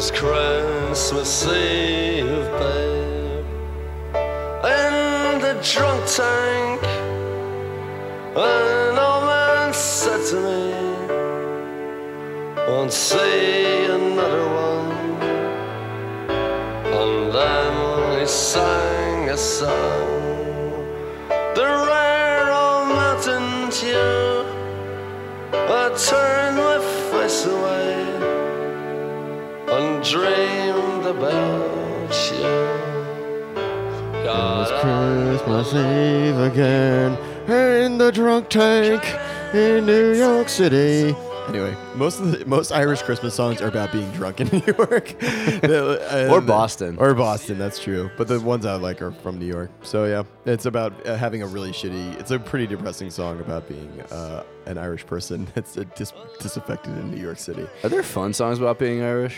was Christmas Eve, babe. In the drunk tank, an old man said to me, Won't see another one. And then he sang a song, dreamed about you. It's Christmas Eve again in the drunk tank in New York City. Anyway, most of the most Irish Christmas songs are about being drunk in New York, The- uh, Or Boston. or Boston. That's true. But the ones I like are from New York. So yeah, it's about uh, having a really shitty. It's a pretty depressing song about being uh, an Irish person that's uh, dis- disaffected in New York City. Are there fun songs about being Irish?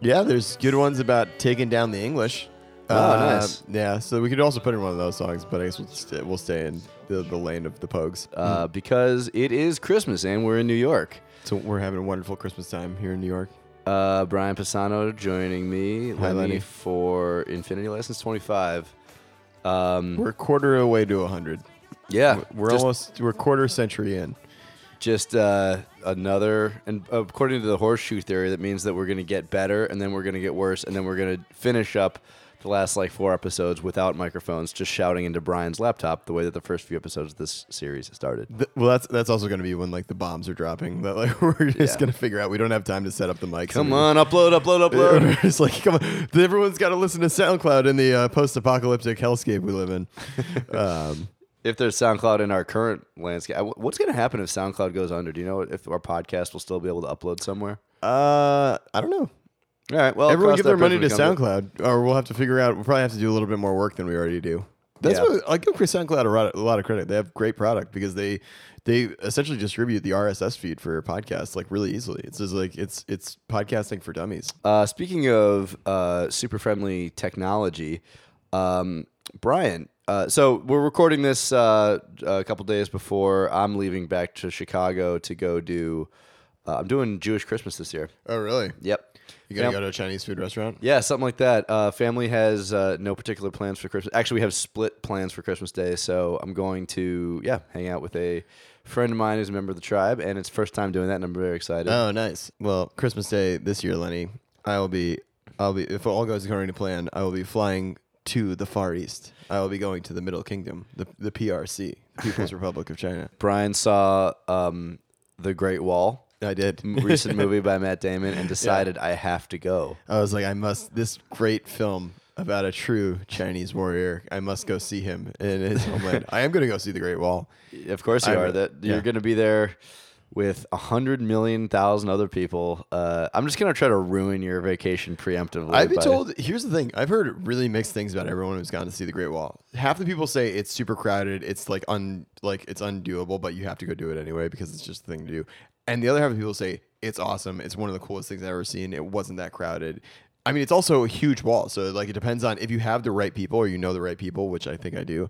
Yeah, there's good ones about taking down the English. Oh, Uh, nice. Yeah, so we could also put in one of those songs, but I guess we'll, st- we'll stay in the, the lane of the Pogues. Uh, because it is Christmas and we're in New York. So we're having a wonderful Christmas time here in New York. Uh, Brian Pisano joining me, Hi, Lenny, Lenny. for Infinity License 25. Um, We're a quarter away to 100. yeah, We're just, almost, we're a quarter century in. Just uh, another, and according to the horseshoe theory, that means that we're going to get better and then we're going to get worse and then we're going to finish up the last like four episodes without microphones, just shouting into Brian's laptop the way that the first few episodes of this series started. Th- well, that's that's also going to be when like the bombs are dropping. That like we're just Yeah. going to figure out we don't have time to set up the mics. Come on, upload, upload, upload. it's like come on, everyone's got to listen to SoundCloud in the uh, post-apocalyptic hellscape we live in. um, if there's SoundCloud in our current landscape, what's going to happen if SoundCloud goes under? Do you know if our podcast will still be able to upload somewhere? uh, I don't know. All right. Well, Everyone give their money to SoundCloud, or we'll have to figure out. We'll probably have to do a little bit more work than we already do. That's Yeah. what I give Chris SoundCloud a lot, a lot of credit. They have great product because they they essentially distribute the RSS feed for your podcast like really easily. It's just like it's it's podcasting for dummies. Uh, speaking of uh, super friendly technology, um, Brian. Uh, so we're recording this uh, a couple days before I'm leaving back to Chicago to go do. Uh, I'm doing Jewish Christmas this year. Oh really? Yep. You gotta Fam- go to a Chinese food restaurant? Yeah, something like that. Uh, family has uh, no particular plans for Christmas. Actually, we have split plans for Christmas Day, so I'm going to yeah hang out with a friend of mine who's a member of the tribe, and it's first time doing that, and I'm very excited. Oh, nice. Well, Christmas Day this year, Lenny, I will be, I'll be, if all goes according to plan, I will be flying to the Far East. I will be going to the Middle Kingdom, the the PRC, the People's Republic of China. Brian saw um, the Great Wall, I did. m- recent movie by Matt Damon, and decided I have to go. I was like, I must. This great film about a true Chinese warrior. I must go see him in his homeland. I am going to go see the Great Wall. Of course you I are. That you're going to be there with a hundred million thousand other people. Uh, I'm just going to try to ruin your vacation preemptively. I've been by- told. Here's the thing. I've heard really mixed things about everyone who's gone to see the Great Wall. Half the people say it's super crowded. It's like un like it's undoable, but you have to go do it anyway because it's just the thing to do. And the other half of people say it's awesome. It's one of the coolest things I've ever seen. It wasn't that crowded. I mean, it's also a huge wall, so like it depends on if you have the right people or you know the right people, which I think I do.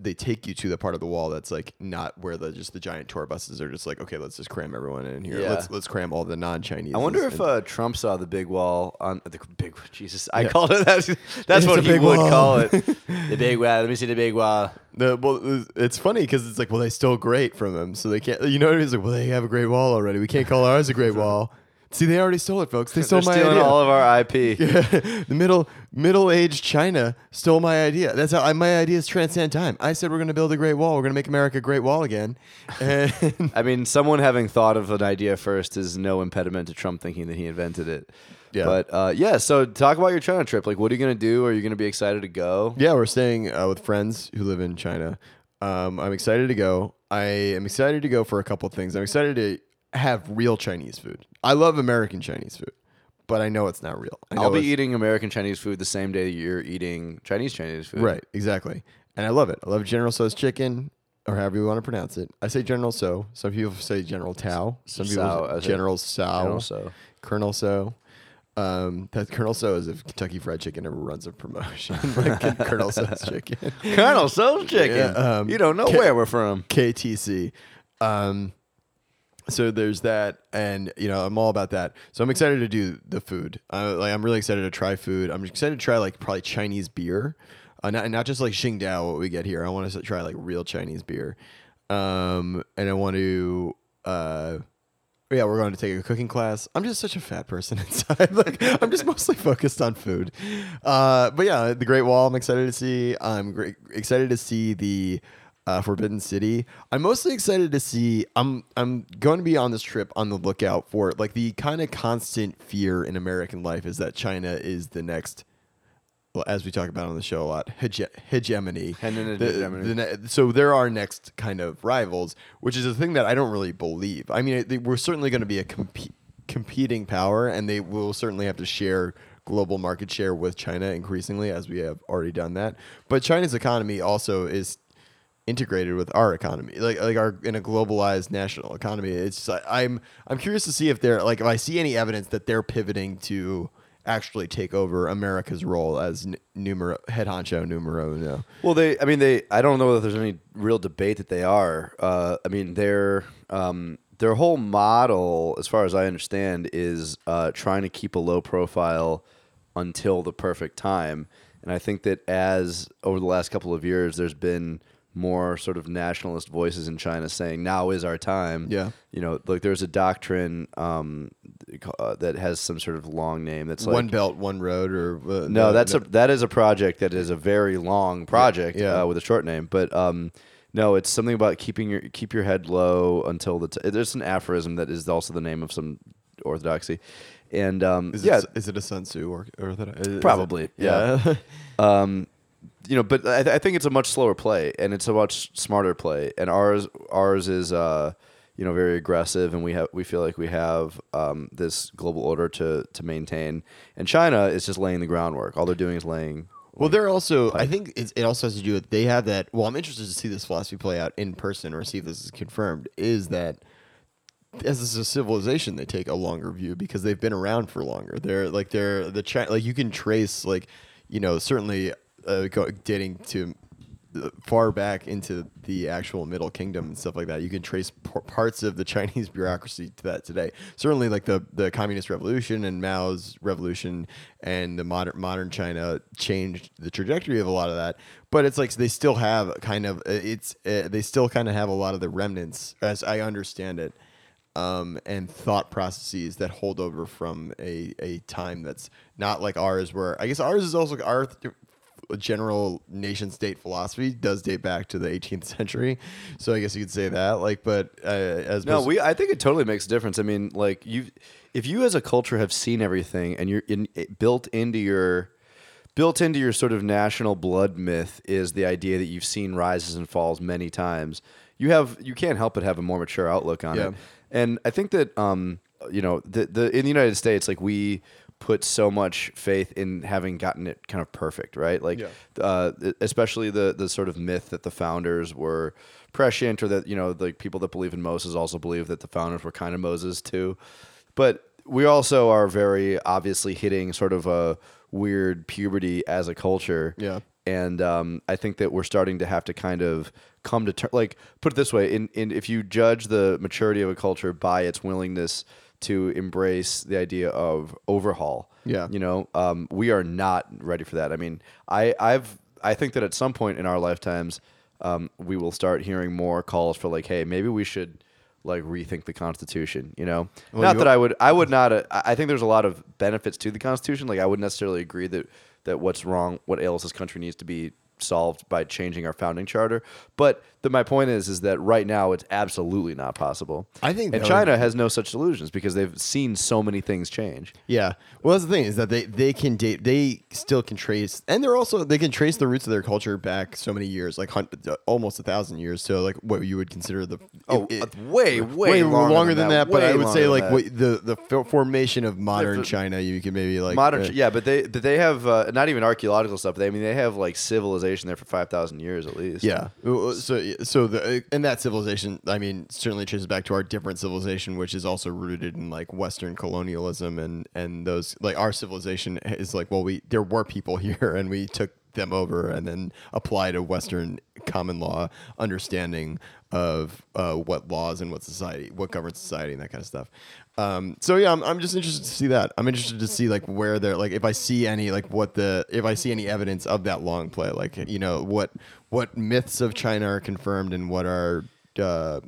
They take you to the part of the wall that's like not where the just the giant tour buses are just like okay, let's just cram everyone in here. Yeah. Let's let's cram all the non-Chinese. I wonder if uh, Trump saw the big wall on the big Jesus. I called it that. That's what a he big would wall. call it. The big wall. Let me see the big wall. The, well, it's funny because it's like, well, they stole great from them, so they can't. You know what I mean? It's like, well, they have a great wall already. We can't call ours a great wall. See, they already stole it, folks. They stole They're my stealing idea. all of our IP. the middle middle-aged China stole my idea. That's how I, my ideas transcend time. I said we're going to build a great wall. We're going to make America a great wall again. And I mean, someone having thought of an idea first is no impediment to Trump thinking that he invented it. Yeah. But uh, yeah, so talk about your China trip. Like, what are you going to do? Are you going to be excited to go? yeah, we're staying uh, with friends who live in China. Um, I'm excited to go. I am excited to go for a couple of things. I'm excited to have real Chinese food. I love American Chinese food, but I know it's not real. I I'll be it's- eating American Chinese food the same day you're eating Chinese Chinese food. Right, exactly. And I love it. I love General So's chicken, or however you want to pronounce it. I say General So. Some people say General Tao. Some people Sao, I say say General Sao. General So. Colonel So. Um, that Colonel So is if Kentucky Fried Chicken ever runs a promotion, like Colonel So's chicken. Colonel So's chicken. Yeah, um, you don't know Ca- where we're from. KTC. Um, so there's that, and you know I'm all about that. So I'm excited to do the food. Uh, like I'm really excited to try food. I'm excited to try like probably Chinese beer, uh, not not just like Tsingtao what we get here. I want to try like real Chinese beer, um, and I want to. Uh, yeah, we're going to take a cooking class. I'm just such a fat person inside. like I'm just mostly focused on food. Uh, but yeah, the Great Wall. I'm excited to see. I'm great, excited to see the uh, Forbidden City. I'm mostly excited to see. I'm I'm going to be on this trip on the lookout for like the kind of constant fear in American life is that China is the next. Well, as we talk about on the show a lot, hege- hegemony. Hegemony. The- the ne- so they're our next kind of rivals, which is a thing that I don't really believe. I mean, they, we're certainly going to be a compe- competing power, and they will certainly have to share global market share with China increasingly, as we have already done that. But China's economy also is integrated with our economy, like like our in a globalized national economy. It's I'm I'm curious to see if they're like if I see any evidence that they're pivoting to actually take over America's role as n- numero head honcho numero uno. Well, they. I mean, they. I don't know that there's any real debate that they are. Uh, I mean, their um, their whole model, as far as I understand, is uh, trying to keep a low profile until the perfect time. And I think that as over the last couple of years, there's been more sort of nationalist voices in China saying now is our time. Yeah. You know, like there's a doctrine um, uh, that has some sort of long name that's like one belt, one road, or uh, no, that's the- a that is a project that is a very long project Yeah. Uh, with a short name. But um, no, it's something about keeping your keep your head low until the t- there's an aphorism that is also the name of some orthodoxy, and um, Is yeah, it, is it a Sun Tzu or, or is it- Probably, yeah. um, you know, but I, I think it's a much slower play and it's a much smarter play. And ours ours is uh, you know very aggressive, and we have we feel like we have um, this global order to to maintain. And China is just laying the groundwork. All they're doing is laying. Well, they're also. I think it's, it also has to do with they have that. Well, I'm interested to see this philosophy play out in person or see if this is confirmed. Is that as a civilization, they take a longer view because they've been around for longer. They're like they're the Chi- like you can trace like you know certainly uh, dating to uh, far back into the actual Middle Kingdom and stuff like that. You can trace p- parts of the Chinese bureaucracy to that today. Certainly, like the the Communist Revolution and Mao's revolution and the modern modern China changed the trajectory of a lot of that. But it's like they still have kind of uh, it's uh, they still kind of have a lot of the remnants, as I understand it. Um, and thought processes that hold over from a, a time that's not like ours, where I guess ours is also our general nation state philosophy does date back to the 18th century. So I guess you could say that. Like, but uh, as No, we. I think it totally makes a difference. I mean, like you, if you as a culture have seen everything and you're in, it, built into your, built into your sort of national blood myth is the idea that you've seen rises and falls many times. You have you can't help but have a more mature outlook on Yeah. it. And I think that um, you know, the the in the United States, like we put so much faith in having gotten it kind of perfect, right? Like, Yeah. uh, especially the the sort of myth that the founders were prescient, or that you know, like people that believe in Moses also believe that the founders were kind of Moses too. But we also are very obviously hitting sort of a weird puberty as a culture. Yeah. And um, I think that we're starting to have to kind of come to terms. Like, put it this way: in, in if you judge the maturity of a culture by its willingness to embrace the idea of overhaul, Yeah. you know, um, we are not ready for that. I mean, I I've I think that at some point in our lifetimes, um, we will start hearing more calls for like, hey, maybe we should like rethink the Constitution. You know, Well, not you- that I would I would not. Uh, I I think there's a lot of benefits to the Constitution. Like I wouldn't necessarily agree that that what's wrong, what ails this country needs to be solved by changing our founding charter. But the, my point is, is that right now it's absolutely not possible. I think and that China has no such solutions because they've seen so many things change. Yeah. Well, that's the thing is that they they can date. They still can trace, and they're also they can trace the roots of their culture back so many years, like hun- almost a thousand years. So like what you would consider the Oh, it- uh, way, way way longer longer, than than, that, that. But I would say like what, the the fo- formation of modern for- China. You can maybe like Modern, uh, yeah, but they but they have uh, not even archaeological stuff. They, I mean, they have like civilization there for five thousand years at least. Yeah. So so the uh, and that civilization, I mean, certainly traces back to our different civilization, which is also rooted in like Western colonialism and and those like our civilization is like well we there were people here and we took them over and then apply to Western common law understanding of uh, what laws and what society, what governs society, and that kind of stuff. Um, so yeah, I'm, I'm just interested to see that. I'm interested to see like where they're like if I see any like what the if I see any evidence of that long play, like you know what what myths of China are confirmed and what are uh,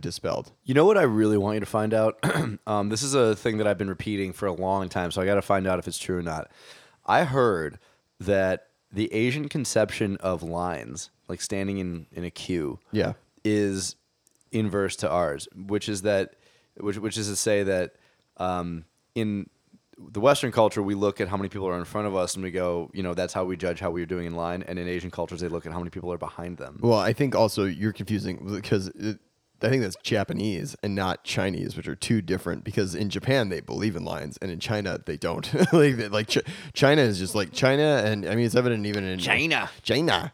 dispelled. You know what I really want you to find out? um, this is a thing that I've been repeating for a long time, so I got to find out if it's true or not. I heard that the Asian conception of lines, like standing in, in a queue, Yeah. is inverse to ours, which is that, which which is to say that um, in the Western culture, we look at how many people are in front of us and we go, you know, that's how we judge how we're doing in line. And in Asian cultures, they look at how many people are behind them. Well, I think also you're confusing because it, I think that's Japanese and not Chinese, which are two different. Because in Japan they believe in lines, and in China they don't. like they- like Ch- China is just like China, and I mean it's evident even in China. China,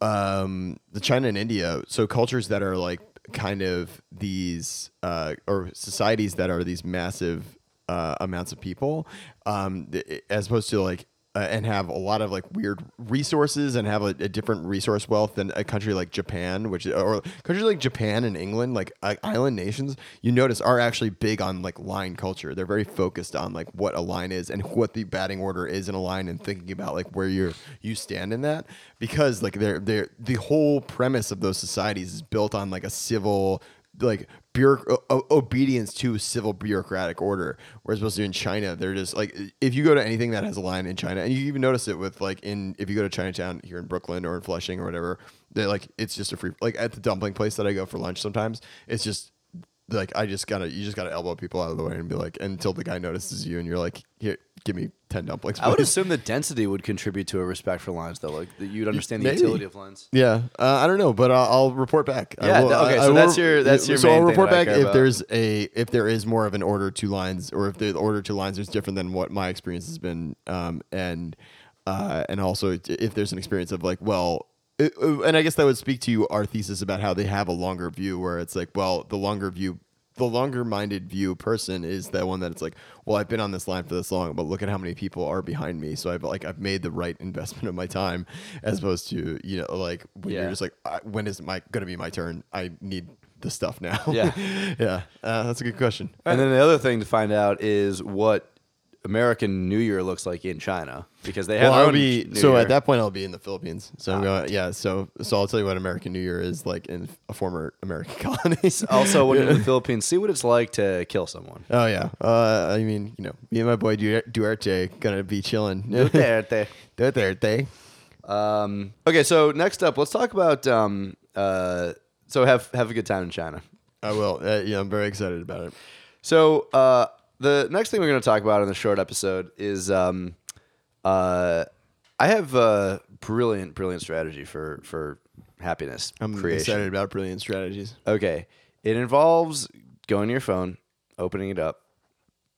um, the China and India. So cultures that are like kind of these uh, or societies that are these massive uh, amounts of people, um, as opposed to like. Uh, and have a lot of like weird resources and have a, a different resource wealth than a country like Japan, which or countries like Japan and England, like uh, island nations, you notice are actually big on like line culture. They're very focused on like what a line is and what the batting order is in a line and thinking about like where you're you stand in that because like they're they're the whole premise of those societies is built on like a civil like bureauc- o- obedience to civil bureaucratic order. Whereas supposed to in China, they're just like if you go to anything that has a line in China, and you even notice it with like in if you go to Chinatown here in Brooklyn or in Flushing or whatever, they like it's just a free like at the dumpling place that I go for lunch sometimes. It's just like I just gotta you just gotta elbow people out of the way and be like until the guy notices you and you're like here give me ten dumplings. I would please." assume the density would contribute to a respect for lines, though. Like that you'd understand the maybe. utility of lines. Yeah, uh, I don't know, but I'll, I'll report back. I Yeah, will- th- okay, so that's your- that's your So main I'll thing report that I back care if about. there's a if there is more of an order to lines, or if the order to lines is different than what my experience has been, um, and uh, and also if there's an experience of like, well. It- uh, and I guess that would speak to our thesis about how they have a longer view, where it's like, well, the longer view, the longer minded view person is that one that it's like, well, I've been on this line for this long, but look at how many people are behind me. So I've like I've made the right investment of my time, as opposed to you know like when Yeah. you're just like, I, when is my gonna be my turn? I need the stuff now. Yeah. yeah, uh, that's a good question. And then the other thing to find out is what American New Year looks like in China because they have Well, I'll be New so Year. at that point I'll be in the Philippines. So I'm Ah. going, yeah. So so I'll tell you what American New Year is like in a former American colony. Also, when you're in the Philippines, see what it's like to kill someone. Oh yeah. Uh, I mean, you know, me and my boy Du- Duarte gonna be chilling. Duterte. Duarte. Um, okay, so next up, let's talk about. Um, uh, so have have a good time in China. I will. Uh, yeah, I'm very excited about it. So uh, the next thing we're going to talk about in the short episode is um, uh, I have a brilliant, brilliant strategy for for happiness I'm creation. excited about brilliant strategies. Okay, it involves going to your phone, opening it up,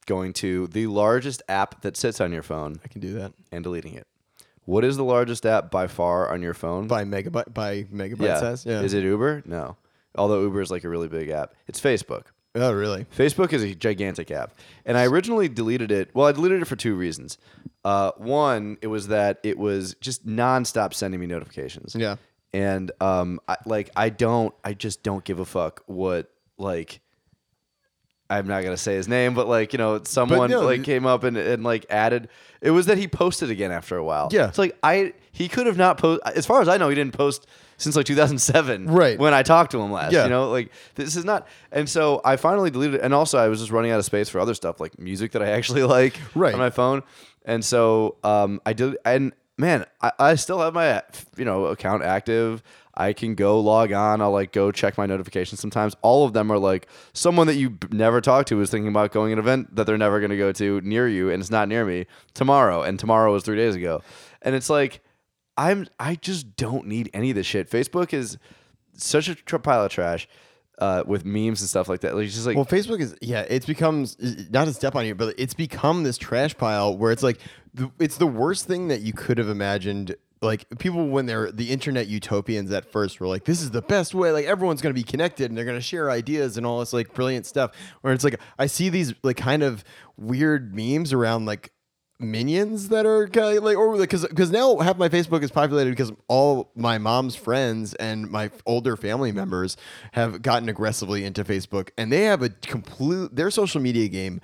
going to the largest app that sits on your phone, I can do that and deleting it. What is the largest app by far on your phone? by megabyte by megabyte yeah. size. Yeah. Is it Uber? No. Although Uber is like a really big app. It's Facebook. Oh, really? Facebook is a gigantic app. And I originally deleted it. Well, I deleted it for two reasons. Uh, one, it was that it was just nonstop sending me notifications. Yeah. And um, I, like, I don't, I just don't give a fuck what, like, I'm not gonna say his name, but like you know, someone no, like came up and, and like added. It was that he posted again after a while. Yeah. it's like I he could have not post. As far as I know, he didn't post since like 2007. Right. when I talked to him last. Yeah. you know, like this is not. And so I finally deleted it. And also, I was just running out of space for other stuff like music that I actually like Right. on my phone. And so um, I did. And man, I, I still have my you know account active. I can go log on. I'll like go check my notifications sometimes. All of them are like someone that you b- never talked to is thinking about going to an event that they're never going to go to near you, and it's not near me tomorrow. And tomorrow was three days ago, and it's like I'm I just don't need any of this shit. Facebook is such a tr- pile of trash uh, with memes and stuff like that. Like it's just like Well, Facebook is yeah, it's becomes not to step on you, but it's become this trash pile where it's like the, it's the worst thing that you could have imagined. Like people when they're the internet utopians at first were like, this is the best way. Like everyone's gonna be connected and they're gonna share ideas and all this like brilliant stuff. Where it's like I see these like kind of weird memes around like minions that are kind of like or because because now half my Facebook is populated because all my mom's friends and my older family members have gotten aggressively into Facebook and they have a complete their social media game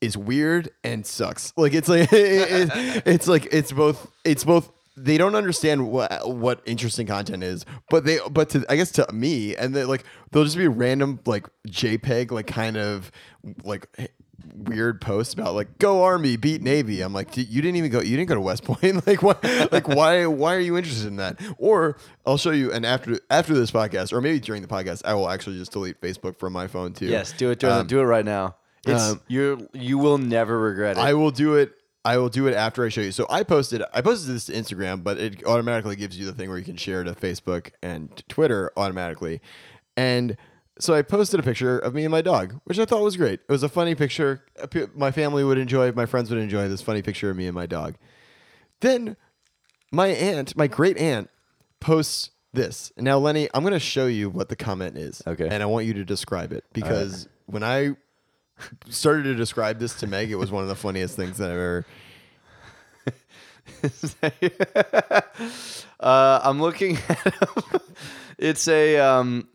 is weird and sucks. Like it's like it- it- it's like it's both it's both they don't understand what what interesting content is, but they but to I guess to me and they like they'll just be random like JPEG like kind of like weird posts about like go army beat navy i'm like "D- you didn't even go you didn't go to west point like what like why why are you interested in that or i'll show you and after after this podcast or maybe during the podcast i will actually just delete facebook from my phone too Yes, do it. Do it, Um, do it right now. It's um, you're you will never regret it. I will do it. I will do it after I show you. So I posted. I posted this to Instagram, but it automatically gives you the thing where you can share to Facebook and Twitter automatically. And so I posted a picture of me and my dog, which I thought was great. It was a funny picture. My family would enjoy. My friends would enjoy this funny picture of me and my dog. Then my aunt, my great aunt, posts this. Now, Lenny, I'm going to show you what the comment is. Okay. And I want you to describe it because when I started to describe this to Meg, it was one of the funniest things that I've ever. Uh, I'm looking at it's a um,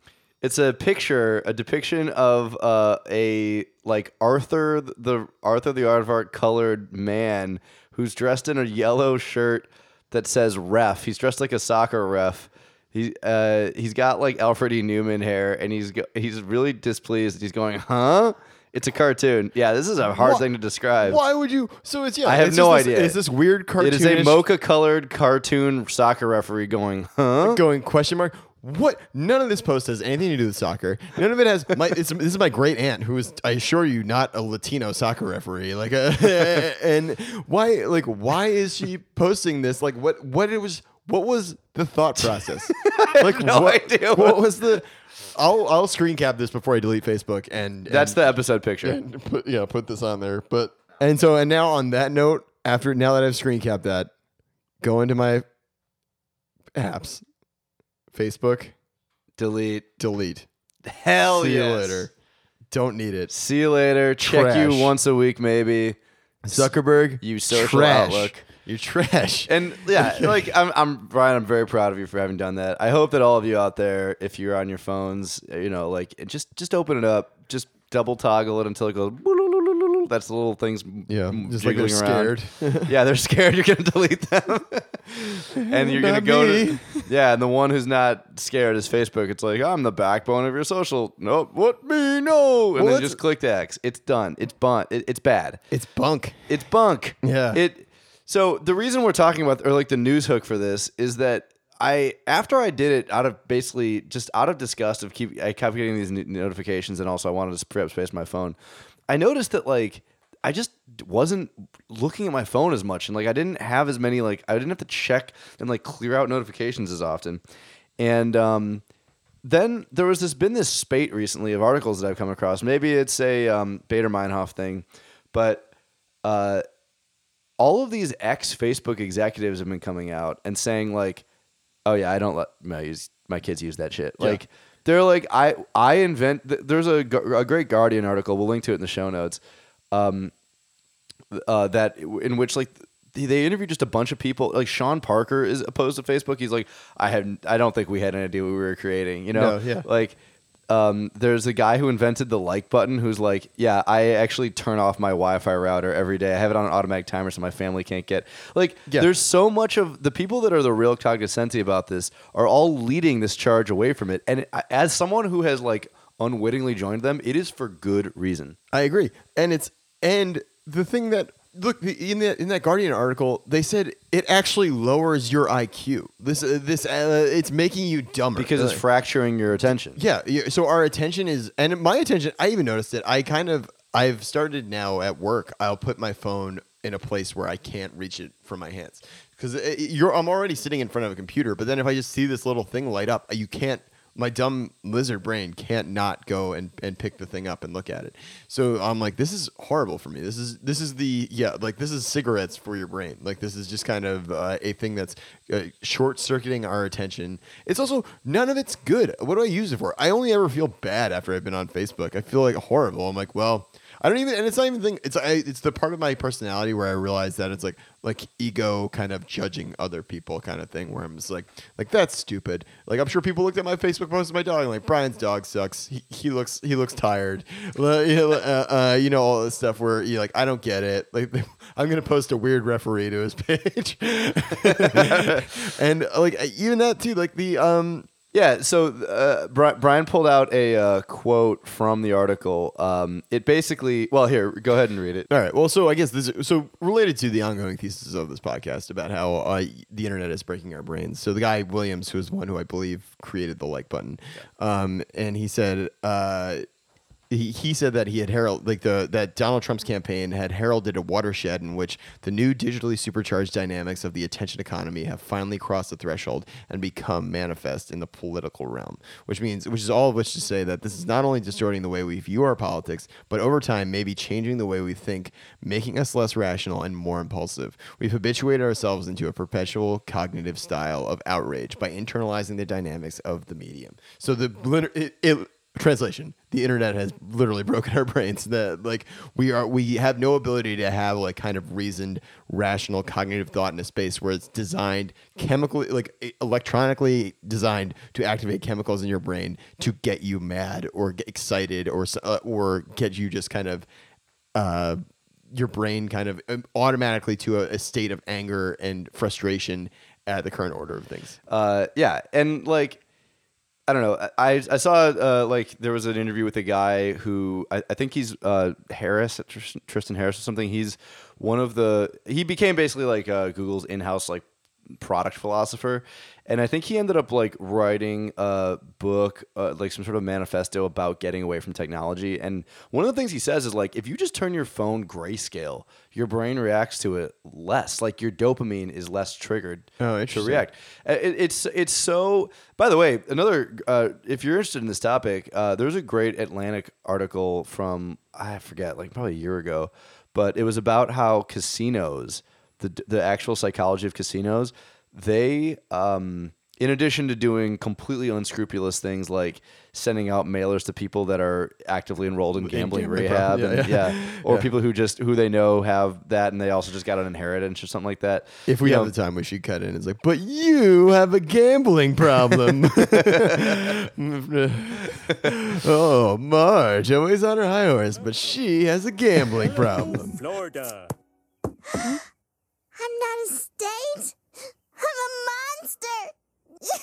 it's a picture, a depiction of uh, a like Arthur the Arthur the Aardvark colored man who's dressed in a yellow shirt that says ref. He's dressed like a soccer ref. He uh, he's got like Alfred E. Neuman hair, and he's go- he's really displeased. He's going, huh? It's a cartoon. Yeah, this is a hard Wha- thing to describe. Why would you? So it's yeah. I have it's no just this- idea. It's this weird cartoon. It is a mocha colored cartoon soccer referee going, huh? going question mark. What? None of this post has anything to do with soccer. None of it has. My it's, this is my great aunt, who is, I assure you, not a Latino soccer referee. Like, uh, and why? Like, why is she posting this? Like, what? What it was? What was the thought process? Like, no what, idea. What was the? I'll I'll screen cap this before I delete Facebook, and That's the episode picture. and put yeah put this on there. But and so and now on that note, after now that I've screen capped that, go into my apps, Facebook, Delete. delete. Hell See yes. you later. Don't need it. See you later. Check Trash. you once a week, maybe. Zuckerberg, You social trash. outlook. You're trash. And yeah, like I'm, I'm Brian. I'm very proud of you for having done that. I hope that all of you out there, if you're on your phones, you know, like just just open it up, just double toggle it until it goes. That's the little things. yeah, just like they're around. scared. yeah, they're scared. You're gonna delete them, and you're gonna Not go me. to yeah. And the one who's not scared is Facebook. It's like I'm the backbone of your social. Nope, what me? No, and Well, then that's- just click the X. It's done. It's bun. It, it's bad. it's bunk. It's bunk. Yeah. It. So the reason we're talking about, or like the news hook for this, is that I after I did it out of basically just out of disgust of keep I kept getting these n- notifications, and also I wanted to free up space on my phone. I noticed that like I just wasn't looking at my phone as much, and like I didn't have as many like I didn't have to check and like clear out notifications as often, and um then there was this been this spate recently of articles that I've come across. Maybe it's a um, Baader Meinhof thing, but uh, all of these ex Facebook executives have been coming out and saying like, "Oh yeah, I don't let my my kids use that shit." Like they're like, "I I invent." th- There's a gu- a great Guardian article. We'll link to it in the show notes. Um, uh, that in which like they- they interviewed just a bunch of people. Like Sean Parker is opposed to Facebook. He's like, I have I don't think we had an idea what we were creating. You know, No, yeah. like. Um, there's a guy who invented the like button who's like, yeah, I actually turn off my Wi-Fi router every day. I have it on an automatic timer so my family can't get. Like, Yeah. there's so much of the people that are the real cognoscenti about this are all leading this charge away from it. And as someone who has like unwittingly joined them, it is for good reason. I agree, and it's and the thing that look in that in that Guardian article, they said it actually lowers your IQ. This uh, this uh, it's making you dumber because it's Uh, fracturing your attention. Yeah, yeah, so our attention is, and my attention. I even noticed it. I kind of, I've started now at work. I'll put my phone in a place where I can't reach it from my hands because you're. I'm already sitting in front of a computer, but then if I just see this little thing light up, you can't. My dumb lizard brain can't not go and, and pick the thing up and look at it. So I'm like, this is horrible for me. This is this is the yeah, like this is cigarettes for your brain. Like this is just kind of uh, a thing that's uh, short circuiting our attention. It's also none of it's good. What do I use it for? I only ever feel bad after I've been on Facebook. I feel like horrible. I'm like, well, I don't even, and it's not even thing. It's I, it's the part of my personality where I realize that it's like like ego kind of judging other people kind of thing. Where I'm just like like that's stupid. Like I'm sure people looked at my Facebook post of my dog and like Brian's dog sucks. He, he looks he looks tired. Uh, you know, uh, you know all this stuff where you like I don't get it. Like I'm gonna post a weird referee to his page, and like even that too. Like the um Yeah, so uh, Brian pulled out a uh, quote from the article. Um, it basically, well, here, go ahead and read it. All right. Well, so I guess this so related to the ongoing thesis of this podcast about how uh, the internet is breaking our brains. So the guy Williams, who is one who I believe created the like button, um, and he said uh, he, he said that he had herald like the that Donald Trump's campaign had heralded a watershed in which the new digitally supercharged dynamics of the attention economy have finally crossed the threshold and become manifest in the political realm. Which means, which is all of which to say that this is not only distorting the way we view our politics, but over time maybe changing the way we think, making us less rational and more impulsive. We've habituated ourselves into a perpetual cognitive style of outrage by internalizing the dynamics of the medium. So the it, it translation. The internet has literally broken our brains. That like we are we have no ability to have like kind of reasoned rational cognitive thought in a space where it's designed chemically like electronically designed to activate chemicals in your brain to get you mad or get excited or uh, or get you just kind of uh your brain kind of um, automatically to a, a state of anger and frustration at the current order of things. Uh, yeah, and like I don't know. I I saw uh, like there was an interview with a guy who I, I think he's uh, Harris, Tristan, Harris or something. He's one of the he became basically like uh, Google's in-house like product philosopher, and I think he ended up like writing a book, uh, like some sort of manifesto about getting away from technology. And one of the things he says is like if you just turn your phone grayscale, your brain reacts to it less. Like your dopamine is less triggered Oh, to react. Uh, It, it's it's so. By the way, another. Uh, if you're interested in this topic, uh, there's a great Atlantic article from I forget, like probably a year ago, but it was about how casinos, the the actual psychology of casinos, they. Um, in addition to doing completely unscrupulous things like sending out mailers to people that are actively enrolled in gambling gambling rehab, problem. and, Yeah, yeah, yeah. or Yeah. people who just who they know have that, and they also just got an inheritance or something like that. If we You have know, the time, we should cut in. It's like, but you have a gambling problem. oh, Marge, always on her high horse, but she has a gambling problem. Florida. I'm not a state. I'm a monster.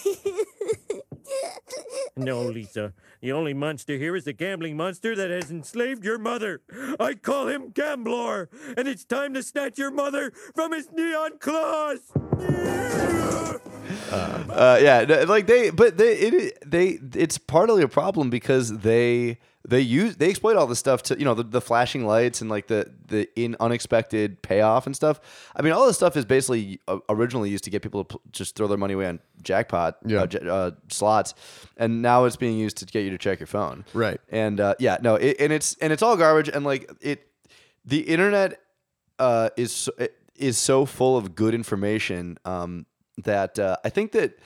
No, Lisa. The only monster here is the gambling monster that has enslaved your mother. I call him Gamblor, and it's time to snatch your mother from his neon claws. Uh, yeah, like they, but they, it, they, it's partly a problem because they, they use, they exploit all this stuff to, you know, the, the flashing lights and like the, the in unexpected payoff and stuff. I mean, all this stuff is basically uh, originally used to get people to just throw their money away on jackpot Yeah. uh, j- uh, slots, and now it's being used to get you to check your phone. Right. And uh, yeah, no, it, and it's and it's all garbage. And like it, the internet uh, is is so full of good information um, that uh, I think that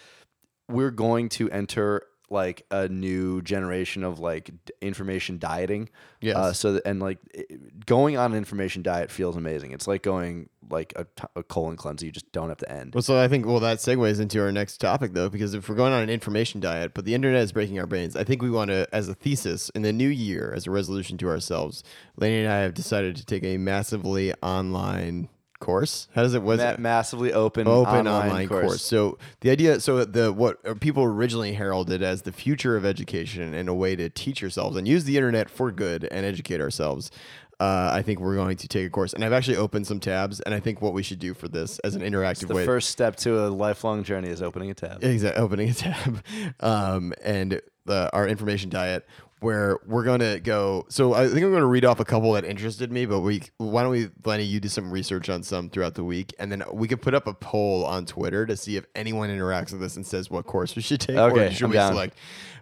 we're going to enter like a new generation of like d- information dieting. Yes. Uh, so that, and like it- going on an information diet feels amazing. It's like going like a, t- a colon cleanse. You just don't have to end. Well, so I think well that segues into our next topic though, because if we're going on an information diet, but the internet is breaking our brains, I think we want to, as a thesis in the new year, as a resolution to ourselves, Laney and I have decided to take a massively online course. How does it was Ma- it? massively open open online, online, course. course. So the idea, so the what uh, people originally heralded as the future of education and a way to teach yourselves and use the internet for good and educate ourselves. Uh, I think we're going to take a course, and I've actually opened some tabs, and I think what we should do for this as an interactive The way. first step to a lifelong journey is opening a tab. Exactly, opening a tab, um, and the, our information diet, where we're gonna go. So I think I'm gonna read off a couple that interested me, but we why don't we, Lenny, you do some research on some throughout the week, and then we could put up a poll on Twitter to see if anyone interacts with us and says what course we should take. Okay, or should I'm we down. select?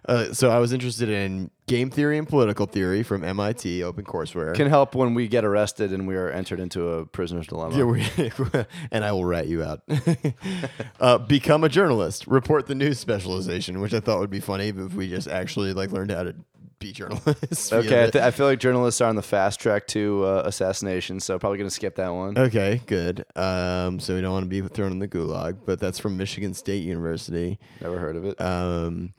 Uh, so I was interested in game theory and political theory from MIT, open courseware. Can help when we get arrested and we are entered into a prisoner's dilemma. Yeah, we, and I will rat you out. uh, become a journalist. Report the news specialization, which I thought would be funny if we just actually like learned how to be journalists. Okay, I, th- I feel like journalists are on the fast track to uh, assassination, so probably gonna skip that one. Okay, good. Um, so we don't want to be thrown in the gulag, but that's from Michigan State University. Never heard of it. Um,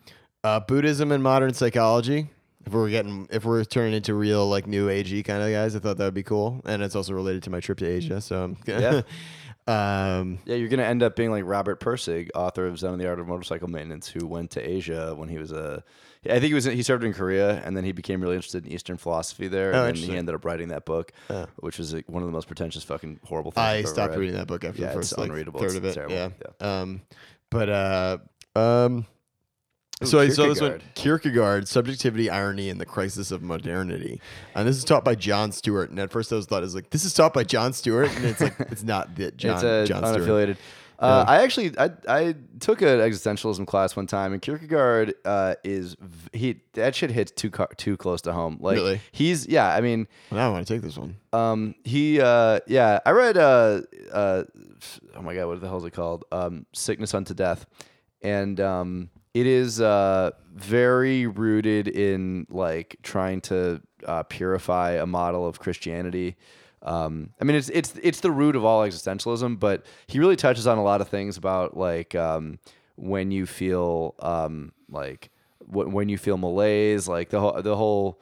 uh, Buddhism and modern psychology. If we're getting, if we're turning into real like new agey kind of guys, I thought that would be cool, and it's also related to my trip to Asia. So, Yeah. um, yeah, you're gonna end up being like Robert Pirsig, author of Zen and the Art of Motorcycle Maintenance, who went to Asia when he was a. I think he was he served in Korea, and then he became really interested in Eastern philosophy there, Oh, and he ended up writing that book, Oh. which was like, one of the most pretentious, fucking horrible things. I stopped read. reading that book after Yeah, the first like, unreadable. third It's of it. terrible. Yeah. Um, but uh, um, so I saw this one Kierkegaard. Subjectivity, Irony, and the Crisis of Modernity. And this is taught by Jon Stewart. And at first I was thought was like, this is taught by Jon Stewart. And it's like, it's not that Jon, it's a Jon Stewart. unaffiliated. Uh, I actually I, I took an existentialism class one time, and Kierkegaard uh, is he that shit hits too car- too close to home. Like Really? he's yeah, I mean Well, now I want to take this one. um, he uh, yeah, I read uh, uh, oh my god, what the hell is it called? Um, Sickness unto Death, and um, it is uh, very rooted in like trying to uh, purify a model of Christianity. Um, I mean, it's it's it's the root of all existentialism, but he really touches on a lot of things about like um, when you feel um, like wh- when you feel malaise, like the whole the whole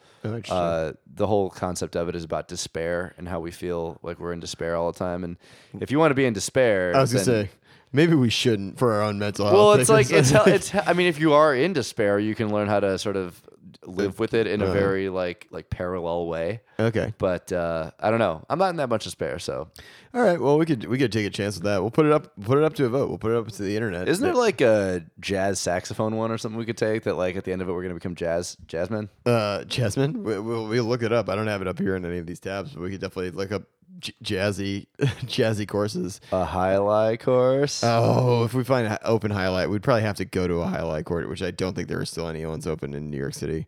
Oh, uh, the whole concept of it is about despair and how we feel like we're in despair all the time. And if you want to be in despair, I was to say, maybe we shouldn't for our own mental health. well, it's like it's hel- it's. I mean, if you are in despair, you can learn how to sort of live with it in a very like like parallel way. okay. But uh, I don't know. I'm not in that much despair, so All right. Well, we could we could take a chance with that. We'll put it up put it up to a vote. We'll put it up to the internet. isn't there like a jazz saxophone one or something we could take that like at the end of it we're gonna become jazz jazzmen? uh Jasmine? We, we'll we'll look it up. I don't have it up here in any of these tabs, but we could definitely look up j- jazzy jazzy courses. A highlight course. Oh, if we find an open highlight, we'd probably have to go to a highlight court, which I don't think there are still any ones open in New York City.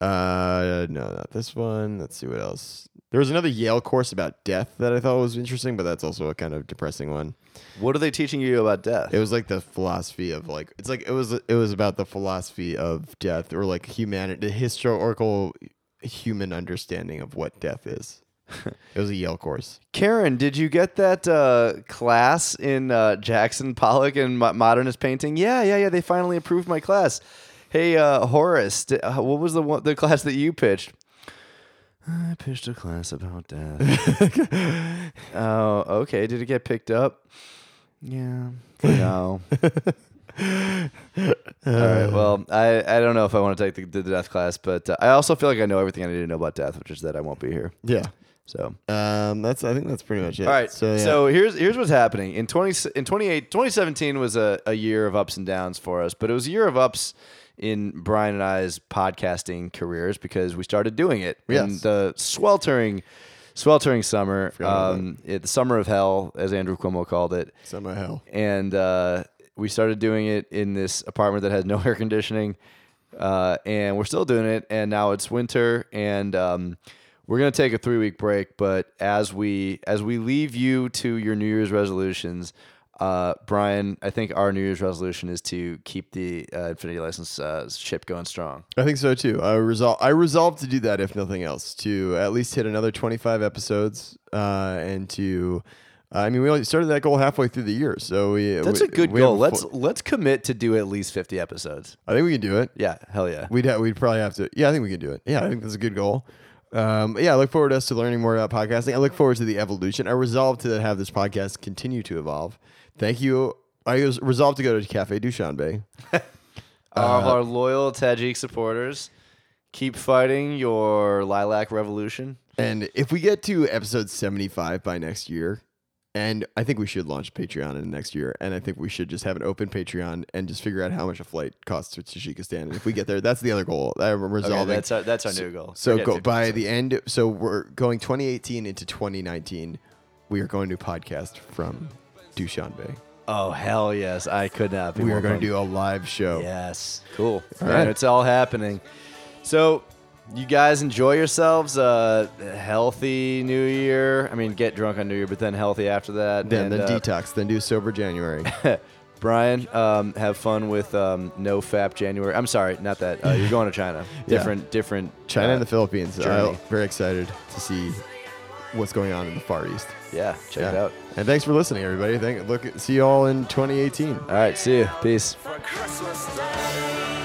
Uh, no, not this one. Let's see what else. There was another Yale course about death that I thought was interesting, but that's also a kind of depressing one. what are they teaching you about death? It was like the philosophy of like it's like it was it was about the philosophy of death or like humanity, the historical human understanding of what death is. it was a Yale course. Karen, did you get that uh, class in uh, Jackson Pollock and mo- modernist painting? Yeah, yeah, yeah. They finally approved my class. Hey, uh, Horace, d- uh, what was the one, the class that you pitched? I pitched a class about death. oh, okay. Did it get picked up? Yeah. No. All right. Well, I, I don't know if I want to take the, the death class, but uh, I also feel like I know everything I need to know about death, which is that I won't be here. Yeah. So. Um, that's I think that's pretty much it. All right. So So, here's here's what's happening. In 20 in 28 2017 was a, a year of ups and downs for us, but it was a year of ups in Brian and I's podcasting careers because we started doing it in the sweltering sweltering summer, um, it, the summer of hell as Andrew Cuomo called it. Semi hell. And uh, we started doing it in this apartment that has no air conditioning. Uh, and we're still doing it. And now it's winter, and um, we're gonna take a three week break. But as we as we leave you to your New Year's resolutions, uh, Brian, I think our New Year's resolution is to keep the uh, Infinity license uh, ship going strong. I think so too. I resolve. I resolved to do that if nothing else, to at least hit another twenty-five episodes, uh, and to. I mean, we only started that goal halfway through the year, so we. That's we- a good goal. Let's let's commit to do at least fifty episodes. I think we can do it. Yeah, hell yeah. We'd ha- we'd probably have to. Yeah, I think we can do it. Yeah, I think that's a good goal. Um, yeah, I look forward to us to learning more about podcasting. I look forward to the evolution. I resolve to have this podcast continue to evolve. Thank you. I was resolved to go to Cafe Dushanbe. All of our loyal Tajik supporters, keep fighting your lilac revolution. And if we get to episode 75 by next year, and I think we should launch Patreon in next year, and I think we should just have an open Patreon and just figure out how much a flight costs to Tajikistan. And if we get there, that's the other goal. I'm Okay, resolving. that's our that's our new goal. so go by the end. So we're going 2018 into 2019. We are going to podcast from Dushanbe. Oh hell yes, I could not. Be We are going to do a live show. Yes, cool. All right. it's all happening. So, you guys enjoy yourselves. Uh, healthy New Year. I mean, get drunk on New Year, but then healthy after that. Then, and, then uh, detox. Then do sober January. Brian, um, have fun with um, No Fap January. I'm sorry, not that. Uh, you're going to China. Yeah. Different, different. China uh, and the Philippines. I'm very excited to see what's going on in the Far East. Yeah, check it out. And thanks for listening, everybody. Thank, look, see you all in 2018. All right, see you. Peace. for Christmas Day.